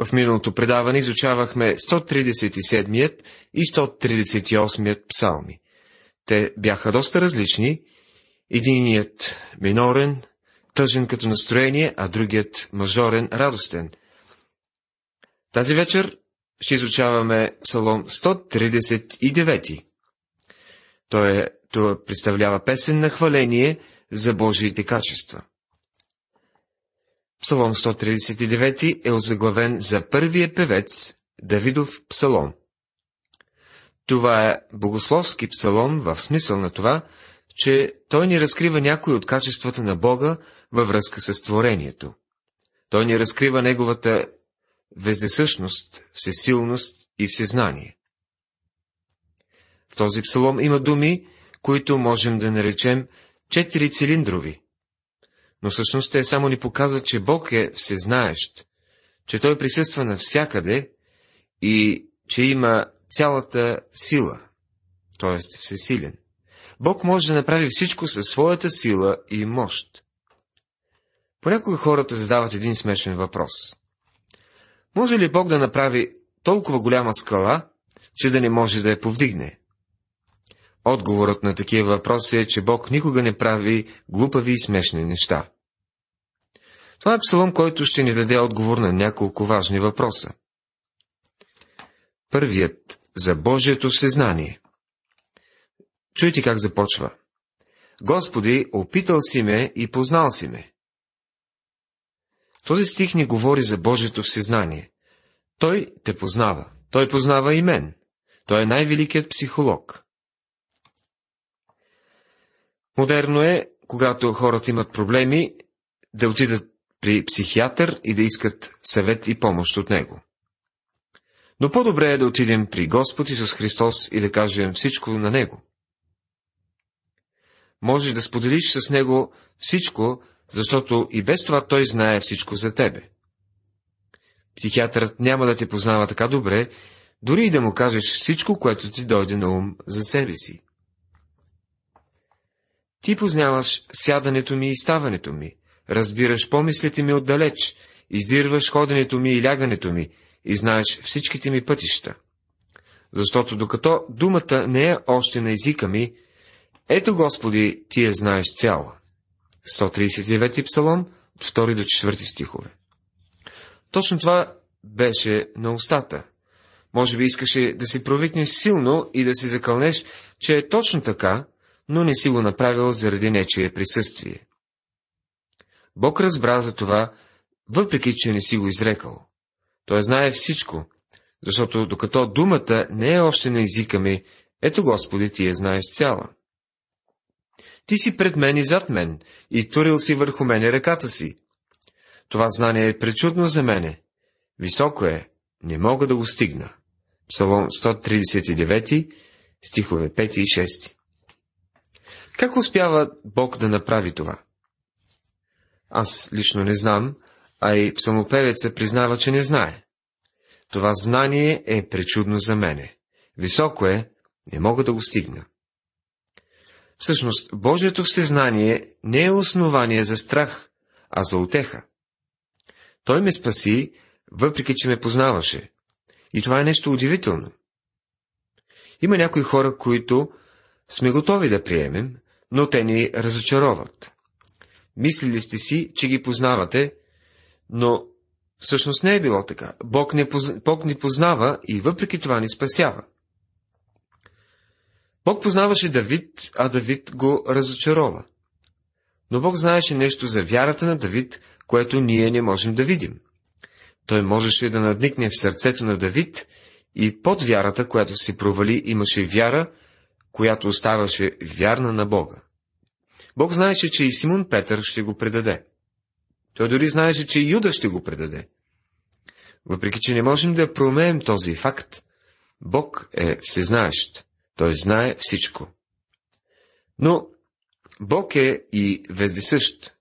В миналото предаване изучавахме 137 и 138 псалми. Те бяха доста различни. Единият минорен, тъжен като настроение, а другият мажорен, радостен. Тази вечер ще изучаваме Псалом 139. Той, е, той представлява песен на хваление за Божиите качества. Псалом 139 е озаглавен за първия певец Давидов псалом. Това е богословски псалом в смисъл на това, че той ни разкрива някои от качествата на Бога във връзка с творението. Той ни разкрива неговата вездесъщност, всесилност и всезнание. В този псалом има думи, които можем да наречем четири цилиндрови. Но всъщност те само ни показват, че Бог е всезнаещ, че Той присъства навсякъде и че има цялата сила, т.е. всесилен. Бог може да направи всичко със своята сила и мощ. Понякога хората задават един смешен въпрос. Може ли Бог да направи толкова голяма скала, че да не може да я повдигне? Отговорът на такива въпроси е, че Бог никога не прави глупави и смешни неща. Това е псалом, който ще ни даде отговор на няколко важни въпроса. Първият – за Божието всезнание. Чуйте как започва. Господи, опитал си ме и познал си ме. Този стих ни говори за Божието всезнание. Той те познава. Той познава и мен. Той е най-великият психолог. Модерно е, когато хората имат проблеми, да отидат при психиатър и да искат съвет и помощ от него. Но по-добре е да отидем при Господ Исус Христос и да кажем всичко на Него. Можеш да споделиш с Него всичко, защото и без това Той знае всичко за тебе. Психиатърът няма да те познава така добре, дори и да му кажеш всичко, което ти дойде на ум за себе си. Ти познаваш сядането ми и ставането ми, разбираш помислите ми отдалеч, издирваш ходенето ми и лягането ми, и знаеш всичките ми пътища. Защото докато думата не е още на езика ми, ето Господи, ти я знаеш цяла. 139 псалом, 2 до 4 стихове. Точно това беше на устата. Може би искаше да си провикнеш силно и да си закълнеш, че е точно така, но не си го направил заради нечие присъствие. Бог разбра за това, въпреки че не си го изрекал. Той знае всичко, защото докато думата не е още на езика ми, ето Господи, ти я знаеш цяла. Ти си пред мен и зад мен, и турил си върху мене ръката си. Това знание е пречудно за мене. Високо е, не мога да го стигна. Псалом 139, стихове 5 и 6. Как успява Бог да направи това? Аз лично не знам, а и псалмопевеца признава, че не знае. Това знание е пречудно за мене. Високо е, не мога да го стигна. Всъщност, Божието всезнание не е основание за страх, а за утеха. Той ме спаси, въпреки че ме познаваше. И това е нещо удивително. Има някои хора, които сме готови да приемем, но те ни разочароват. Мислили сте си, че ги познавате, но всъщност не е било така. Бог не, поз... Бог ни познава и въпреки това ни спасява. Бог познаваше Давид, а Давид го разочарова. Но Бог знаеше нещо за вярата на Давид, което ние не можем да видим. Той можеше да надникне в сърцето на Давид и под вярата, която си провали, имаше вяра, която оставаше вярна на Бога. Бог знаеше, че и Симон Петър ще го предаде. Той дори знаеше, че и Юда ще го предаде. Въпреки, че не можем да проумеем този факт, Бог е всезнаещ. Той знае всичко. Но Бог е и вездесъщ.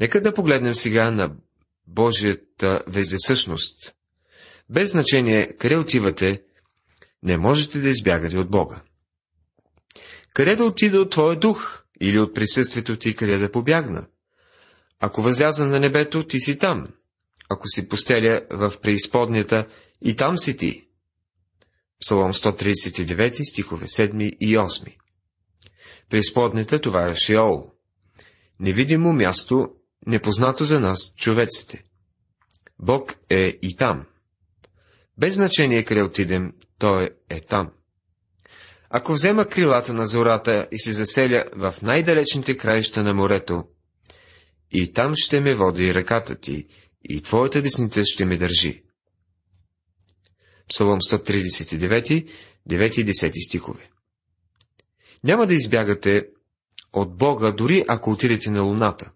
Нека да погледнем сега на Божията вездесъщност. Без значение къде отивате, не можете да избягате от Бога. Къде да отида от Твоя дух или от присъствието Ти, къде да побягна? Ако възляза на небето, Ти си там. ако си постеля в преизподнята, и там си ти. Псалом 139, стихове 7 и 8. Преизподнята това е Шиол. Невидимо място, непознато за нас, човеците. Бог е и там. Без значение къде отидем, Той е там. Ако взема крилата на зората и се заселя в най-далечните краища на морето, и там ще ме води ръката ти, и твоята десница ще ме държи. Псалом 139, 9 и 10 стихове. Няма да избягате от Бога, дори ако отидете на Луната.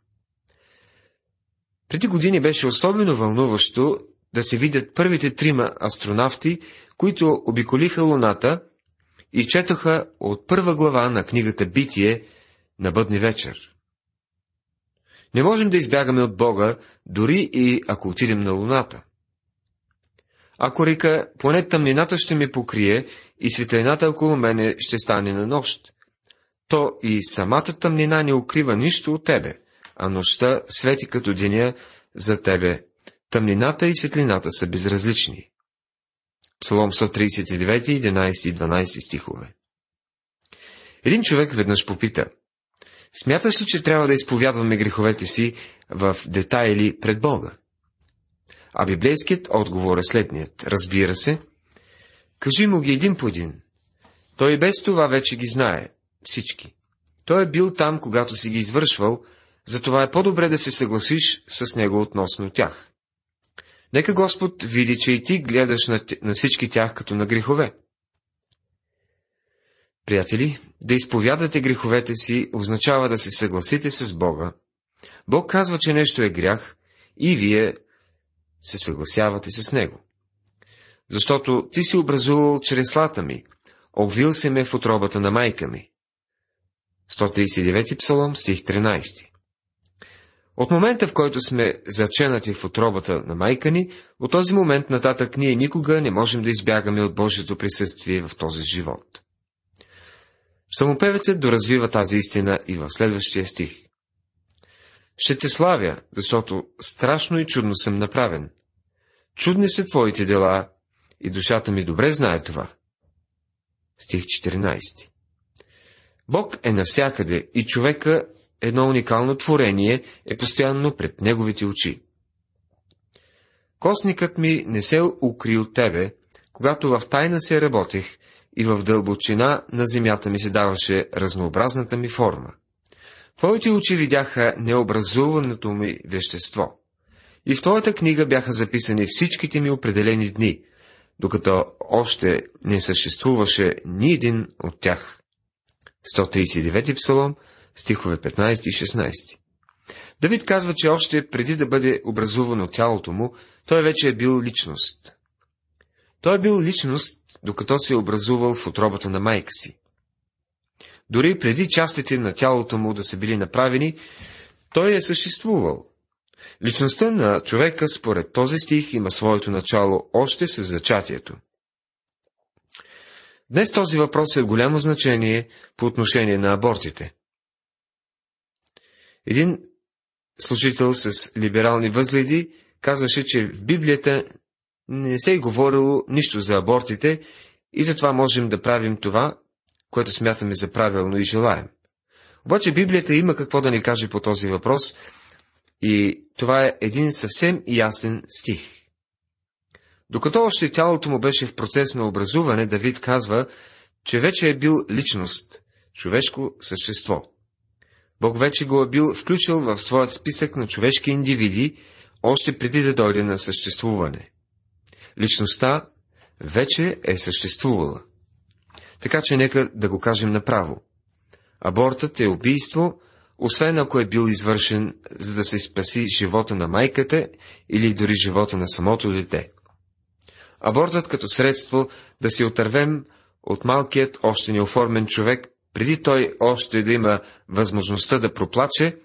Преди години беше особено вълнуващо да се видят първите трима астронавти, които обиколиха Луната и четоха от първа глава на книгата Битие на бъдни вечер. Не можем да избягаме от Бога, дори и ако отидем на Луната. Ако река, поне тъмнината ще ме покрие и светлината около мене ще стане на нощ, то и самата тъмнина не укрива нищо от тебе, а нощта свети като деня за тебе. Тъмнината и светлината са безразлични. Псалом 139, 11 и 12 стихове. Един човек веднъж попита, смяташ ли, че трябва да изповядваме греховете си в детайли пред Бога? А библейският отговор е следният. Разбира се, кажи му ги един по един. Той без това вече ги знае, всички. Той е бил там, когато си ги извършвал, затова е по-добре да се съгласиш с него относно тях. Нека Господ види, че и ти гледаш на, на всички тях като на грехове. Приятели, да изповядате греховете си означава да се съгласите с Бога. Бог казва, че нещо е грях и вие се съгласявате с Него. Защото ти си образувал чрез слата ми, обвил се ме в отробата на майка ми. 139 псалом, стих 13 От момента, в който сме заченати в отробата на майка ни, от този момент нататък ние никога не можем да избягаме от Божието присъствие в този живот. Самопевецът доразвива тази истина и в следващия стих. Ще те славя, защото страшно и чудно съм направен. Чудни са твоите дела и душата ми добре знае това. Стих 14 Бог е навсякъде и човека, едно уникално творение, е постоянно пред неговите очи. Косникът ми не се укри от тебе, когато в тайна се работех и в дълбочина на земята ми се даваше разнообразната ми форма. Твоите очи видяха необразуваното ми вещество. И в твоята книга бяха записани всичките ми определени дни, докато още не съществуваше ни един от тях. 139 псалом, стихове 15 и 16. Давид казва, че още преди да бъде образувано тялото му, той вече е бил личност. Той е бил личност, докато се е образувал в отробата на майка си. Дори преди частите на тялото му да са били направени, той е съществувал. Личността на човека, според този стих, има своето начало още с зачатието. Днес този въпрос е голямо значение по отношение на абортите. Един служител с либерални възгледи казваше, че в Библията не се е говорило нищо за абортите и затова можем да правим това, което смятаме за правилно и желаем. Обаче Библията има какво да ни каже по този въпрос и това е един съвсем ясен стих. Докато още тялото му беше в процес на образуване, Давид казва, че вече е бил личност, човешко същество. Бог вече го е бил включил в своят списък на човешки индивиди, още преди да дойде на съществуване. Личността вече е съществувала. Така че нека да го кажем направо. Абортът е убийство, освен ако е бил извършен, за да се спаси живота на майката или дори живота на самото дете. Абортът като средство да се отървем от малкият, още неоформен човек, преди той още да има възможността да проплаче,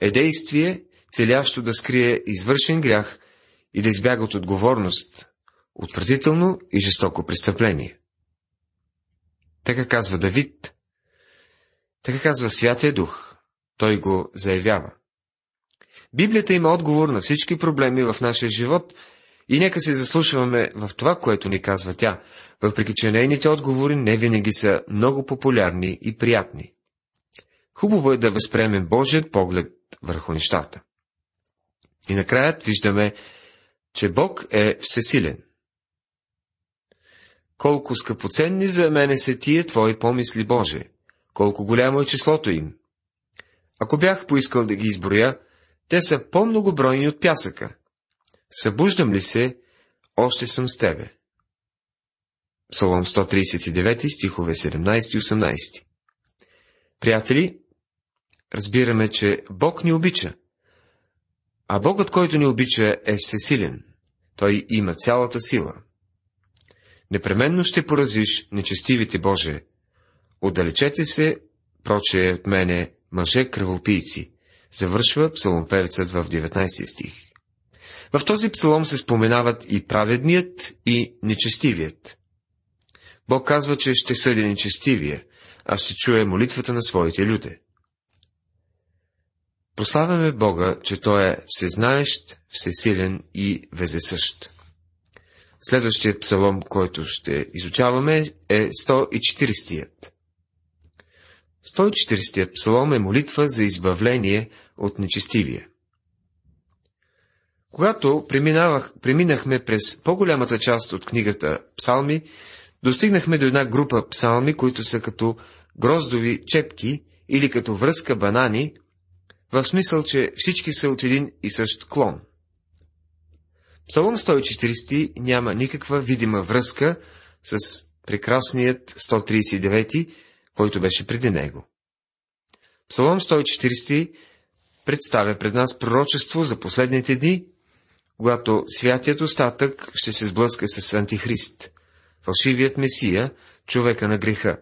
е действие, целящо да скрие извършен грях и да избяга от отговорност, отвратително и жестоко престъпление. Така казва Давид, така казва Святия Дух, той го заявява. Библията има отговор на всички проблеми в нашия живот и нека се заслушваме в това, което ни казва тя, въпреки че нейните отговори не винаги са много популярни и приятни. Хубаво е да възприемем Божият поглед върху нещата. И накрая виждаме, че Бог е всесилен. Колко скъпоценни за мене са тия Твои помисли, Боже! Колко голямо е числото им! Ако бях поискал да ги изброя, те са по-многобройни от пясъка. Събуждам ли се, още съм с Тебе. Псалом 139, стихове 17 и 18. Приятели, разбираме, че Бог ни обича. А Богът, който ни обича, е всесилен. Той има цялата сила. Непременно ще поразиш нечестивите Боже. Отдалечете се, проче от мене, мъже кръвопийци. Завършва псаломпевецът в 19 стих. В този псалом се споменават и праведният, и нечестивият. Бог казва, че ще съди нечестивия, а ще чуе молитвата на своите люде. Прославяме Бога, че Той е всезнаещ, всесилен и везесъщ. Следващият псалом, който ще изучаваме, е 140-тият. 140-тият псалом е молитва за избавление от нечестивие. Когато преминахме през по-голямата част от книгата Псалми, достигнахме до една група псалми, които са като гроздови чепки или като връзка банани, в смисъл, че всички са от един и същ клон. Псалом 140 няма никаква видима връзка с прекрасният 139, който беше преди него. Псалом 140 представя пред нас пророчество за последните дни, когато святият остатък ще се сблъска с Антихрист, фалшивият Месия, човека на греха.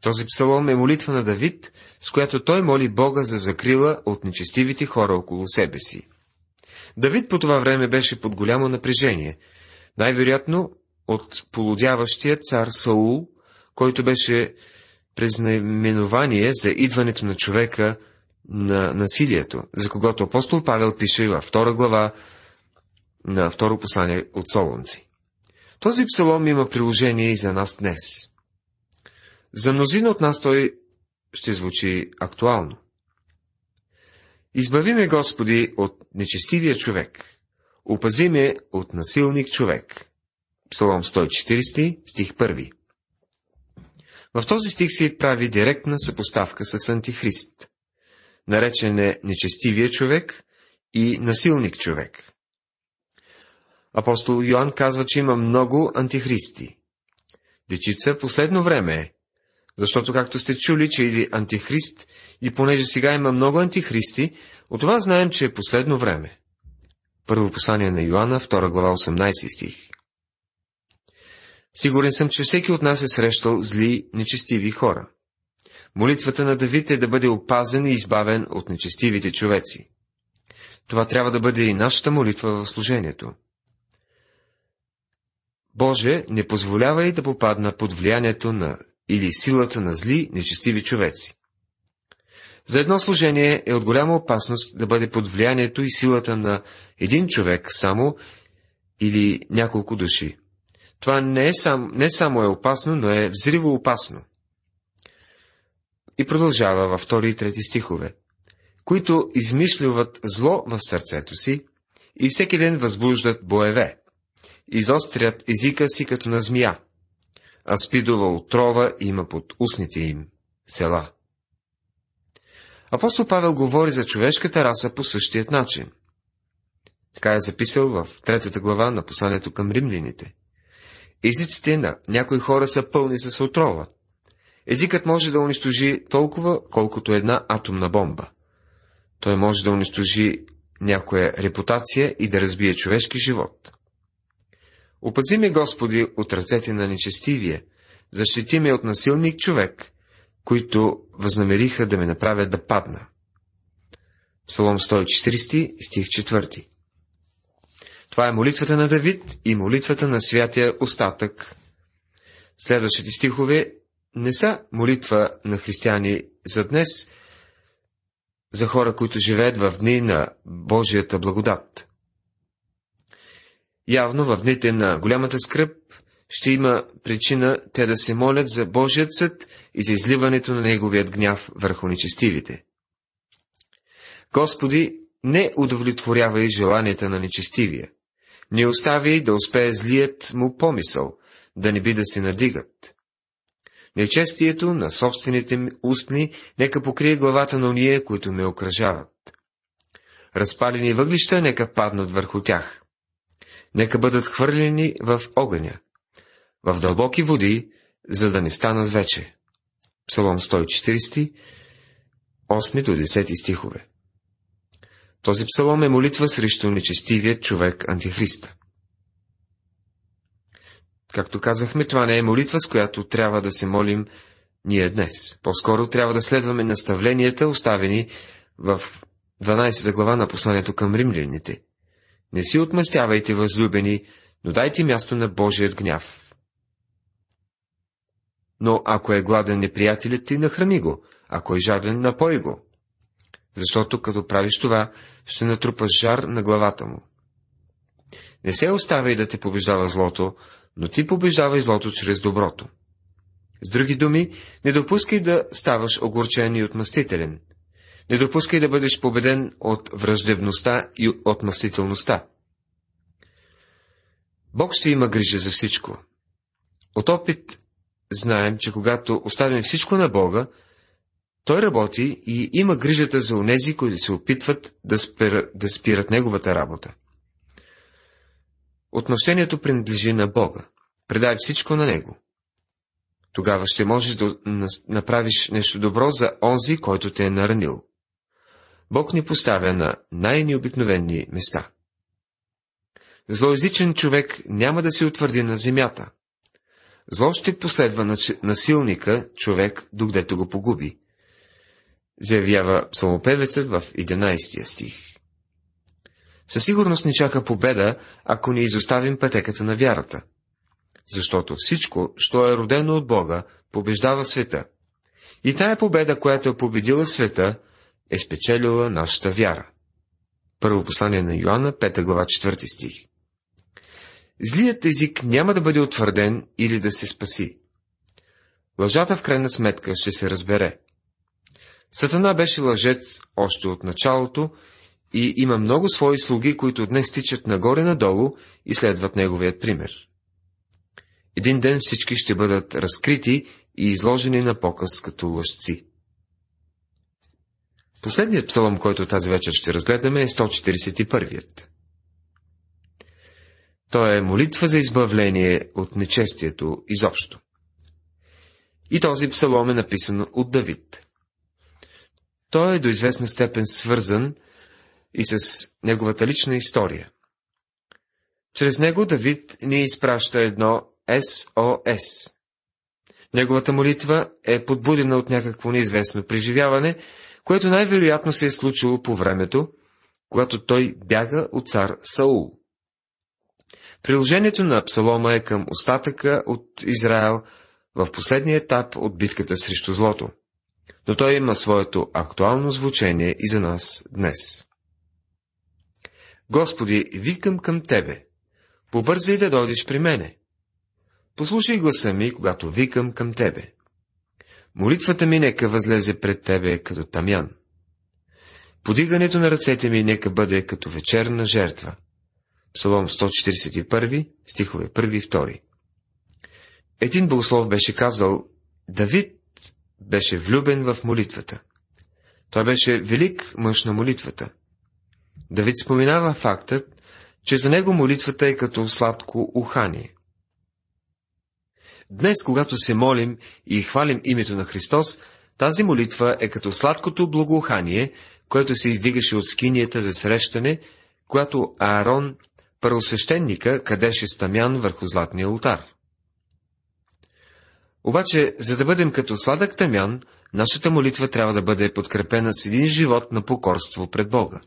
Този псалом е молитва на Давид, с която той моли Бога за закрила от нечестивите хора около себе си. Давид по това време беше под голямо напрежение, най-вероятно от полудяващия цар Саул, който беше презнаменование за идването на човека на насилието, за когото апостол Павел пише във втора глава на второ послание от Солонци. Този псалом има приложение и за нас днес. За мнозина от нас той ще звучи актуално. Избави ме, Господи, от нечестивия човек. Опази ме от насилник човек. Псалом 140, стих 1. В този стих се прави директна съпоставка с Антихрист. Наречен е нечестивия човек и насилник човек. Апостол Йоанн казва, че има много антихристи. Дечица последно време е, защото както сте чули, че иди антихрист, и понеже сега има много антихристи, от това знаем, че е последно време. Първо послание на Йоанна, 2 глава, 18 стих. Сигурен съм, че всеки от нас е срещал зли, нечестиви хора. Молитвата на Давид е да бъде опазен и избавен от нечестивите човеци. Това трябва да бъде и нашата молитва в служението. Боже, не позволява и да попадна под влиянието на или силата на зли, нечестиви човеци. За едно служение е от голяма опасност да бъде под влиянието и силата на един човек само или няколко души. Това не, е сам, не само е опасно, но е взриво опасно. И продължава във втори и трети стихове, които измишлюват зло в сърцето си и всеки ден възбуждат боеве, изострят езика си като на змия, а спидова отрова има под устните им села. Апостол Павел говори за човешката раса по същият начин. Така е записал в третата глава на посланието към римляните. Езиците на някои хора са пълни с отрова. Езикът може да унищожи толкова, колкото една атомна бомба. Той може да унищожи някоя репутация и да разбие човешки живот. Опази ме, Господи, от ръцете на нечестивие, защити ме от насилник човек, които възнамериха да ме направят да падна. Псалом 140, стих 4 Това е молитвата на Давид и молитвата на святия остатък. Следващите стихове не са молитва на християни за днес, за хора, които живеят в дни на Божията благодат. Явно в дните на голямата скръп ще има причина те да се молят за Божият съд и за изливането на Неговият гняв върху нечестивите. Господи, не удовлетворявай желанията на нечестивия. Не остави да успее злият му помисъл, да не би да се надигат. Нечестието на собствените ми устни нека покрие главата на уния, които ме окръжават. Разпалени въглища нека паднат върху тях. Нека бъдат хвърлени в огъня, в дълбоки води, за да не станат вече. Псалом 140, 8 до 10 стихове. Този псалом е молитва срещу нечестивият човек Антихриста. Както казахме, това не е молитва, с която трябва да се молим ние днес. По-скоро трябва да следваме наставленията, оставени в 12 глава на посланието към римляните. Не си отмъстявайте, възлюбени, но дайте място на Божият гняв. Но ако е гладен неприятелят ти, нахрани го, ако е жаден, напой го. Защото като правиш това, ще натрупаш жар на главата му. Не се оставяй да те побеждава злото, но ти побеждавай злото чрез доброто. С други думи, не допускай да ставаш огорчен и отмъстителен. Не допускай да бъдеш победен от враждебността и от мъстителността. Бог ще има грижа за всичко. От опит знаем, че когато оставим всичко на Бога, Той работи и има грижата за онези, които се опитват да, спир, да спират Неговата работа. Отношението принадлежи на Бога. Предай всичко на Него. Тогава ще можеш да направиш нещо добро за онзи, който те е наранил. Бог ни поставя на най-необикновени места. Злоязичен човек няма да се утвърди на земята. Зло ще последва насилника човек, докъдето го погуби. Заявява псалмопевецът в 11 стих. Със сигурност ни чака победа, ако ни изоставим пътеката на вярата. Защото всичко, що е родено от Бога, побеждава света. И тая победа, която е победила света, е спечелила нашата вяра. Първо послание на Йоанна, 5 глава, 4 стих. Злият език няма да бъде утвърден или да се спаси. Лъжата в крайна сметка ще се разбере. Сатана беше лъжец още от началото и има много свои слуги, които днес тичат нагоре-надолу и следват неговият пример. Един ден всички ще бъдат разкрити и изложени на показ като лъжци. Последният псалом, който тази вечер ще разгледаме, е 141. Той е молитва за избавление от нечестието изобщо. И този псалом е написан от Давид. Той е до известна степен свързан и с неговата лична история. Чрез него Давид ни изпраща едно СОС. Неговата молитва е подбудена от някакво неизвестно преживяване, което най-вероятно се е случило по времето, когато той бяга от цар Саул. Приложението на псалома е към остатъка от Израел в последния етап от битката срещу злото, но той има своето актуално звучение и за нас днес. Господи, викам към Тебе, побързай да дойдеш при мене. Послушай гласа ми, когато викам към Тебе. Молитвата ми нека възлезе пред Тебе като тамян. Подигането на ръцете ми нека бъде като вечерна жертва. Псалом 141, стихове 1 и 2. Един богослов беше казал, Давид беше влюбен в молитвата. Той беше велик мъж на молитвата. Давид споменава фактът, че за него молитвата е като сладко ухание. Днес, когато се молим и хвалим името на Христос, тази молитва е като сладкото благоухание, което се издигаше от скинията за срещане, която Аарон, първосвещеника, къдеше стамян върху златния ултар. Обаче, за да бъдем като сладък тамян, нашата молитва трябва да бъде подкрепена с един живот на покорство пред Бога.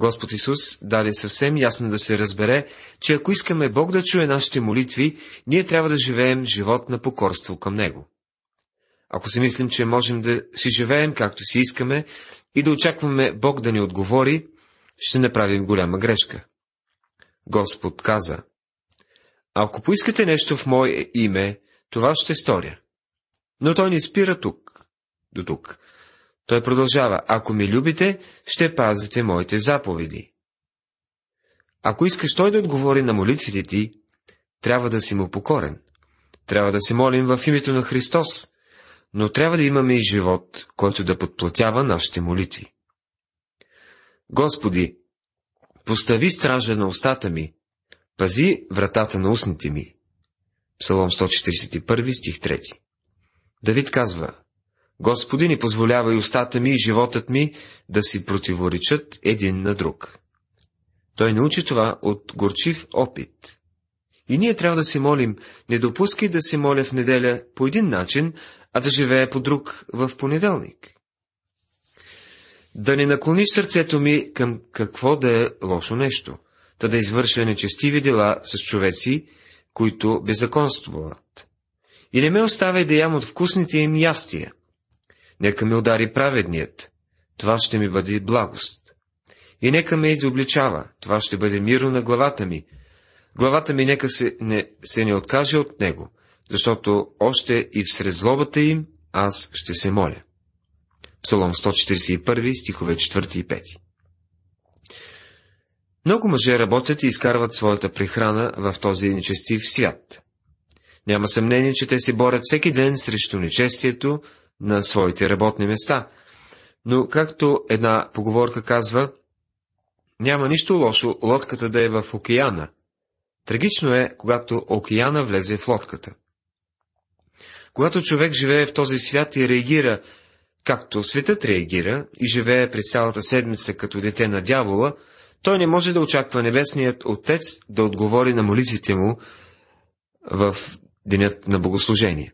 Господ Исус даде съвсем ясно да се разбере, че ако искаме Бог да чуе нашите молитви, ние трябва да живеем живот на покорство към Него. Ако си мислим, че можем да си живеем както си искаме, и да очакваме Бог да ни отговори, ще направим голяма грешка. Господ каза, ако поискате нещо в Мое име, това ще сторя. Но той не спира тук, до тук. Той продължава, ако ми любите, ще пазите моите заповеди. Ако искаш той да отговори на молитвите ти, трябва да си му покорен. Трябва да се молим в името на Христос, но трябва да имаме и живот, който да подплатява нашите молитви. Господи, постави стража на устата ми, пази вратата на устните ми. Псалом 141, стих 3. Давид казва, Господи, ни позволява и устата ми и животът ми да си противоречат един на друг. Той научи това от горчив опит. И ние трябва да се молим, не допускай да се моля в неделя по един начин, а да живее по друг в понеделник. Да не наклониш сърцето ми към какво да е лошо нещо, та да извърша нечестиви дела с човеци, които беззаконствуват. И не ме оставяй да ям от вкусните им ястия. Нека ме удари праведният, това ще ми бъде благост. И нека ме изобличава, това ще бъде миро на главата ми. Главата ми нека се не, се не откаже от него, защото още и в злобата им аз ще се моля. Псалом 141, стихове 4 и 5 Много мъже работят и изкарват своята прехрана в този нечестив свят. Няма съмнение, че те се борят всеки ден срещу нечестието на своите работни места. Но, както една поговорка казва, няма нищо лошо лодката да е в океана. Трагично е, когато океана влезе в лодката. Когато човек живее в този свят и реагира, както светът реагира, и живее през цялата седмица като дете на дявола, той не може да очаква Небесният Отец да отговори на молитвите му в денят на богослужение.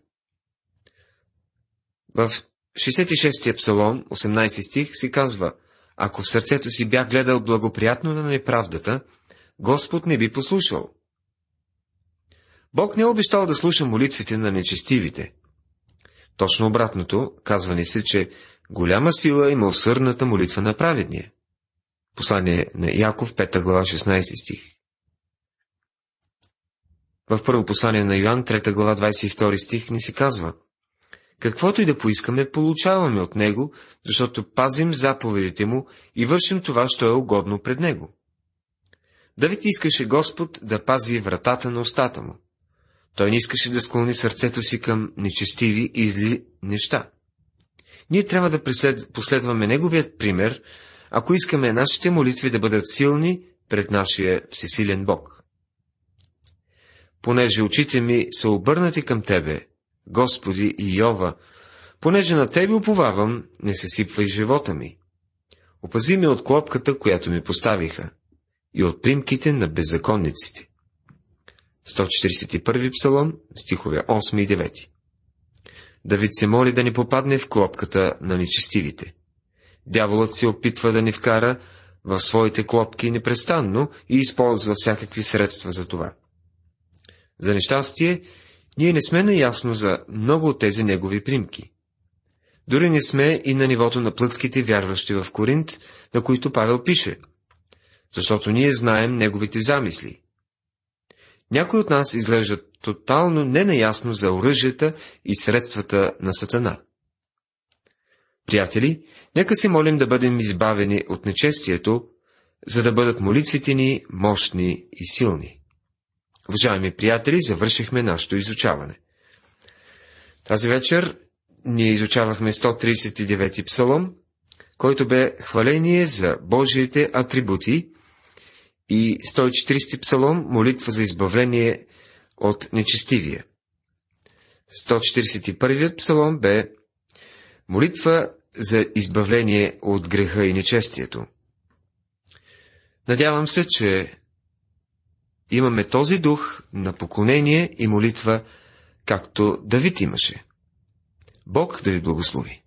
В 66-я псалом, 18 стих, си казва, ако в сърцето си бях гледал благоприятно на неправдата, Господ не би послушал. Бог не е обещал да слуша молитвите на нечестивите. Точно обратното, казва ни се, че голяма сила има усърдната молитва на праведния. Послание на Яков, 5 глава, 16 стих. В първо послание на Йоанн, 3 глава, 22 стих, ни се казва Каквото и да поискаме, получаваме от Него, защото пазим заповедите Му и вършим това, що е угодно пред Него. Давид искаше Господ да пази вратата на устата му. Той не искаше да склони сърцето си към нечестиви и зли неща. Ние трябва да последваме неговият пример, ако искаме нашите молитви да бъдат силни пред нашия всесилен Бог. Понеже очите ми са обърнати към Тебе, Господи Йова, понеже на Тебе уповавам, не се сипвай живота ми. Опази ме от клопката, която ми поставиха, и от примките на беззаконниците. 141 псалом, стихове 8 и 9. Давид се моли да ни попадне в клопката на нечестивите. Дяволът се опитва да ни вкара в своите клопки непрестанно и използва всякакви средства за това. За нещастие, ние не сме наясно за много от тези негови примки. Дори не сме и на нивото на плътските вярващи в Коринт, на които Павел пише, защото ние знаем неговите замисли. Някои от нас изглеждат тотално ненаясно за оръжията и средствата на Сатана. Приятели, нека се молим да бъдем избавени от нечестието, за да бъдат молитвите ни мощни и силни. Уважаеми приятели, завършихме нашето изучаване. Тази вечер ние изучавахме 139 псалом, който бе хваление за Божиите атрибути и 140 псалом, молитва за избавление от нечестивия. 141 псалом бе молитва за избавление от греха и нечестието. Надявам се, че имаме този дух на поклонение и молитва, както Давид имаше. Бог да ви благослови.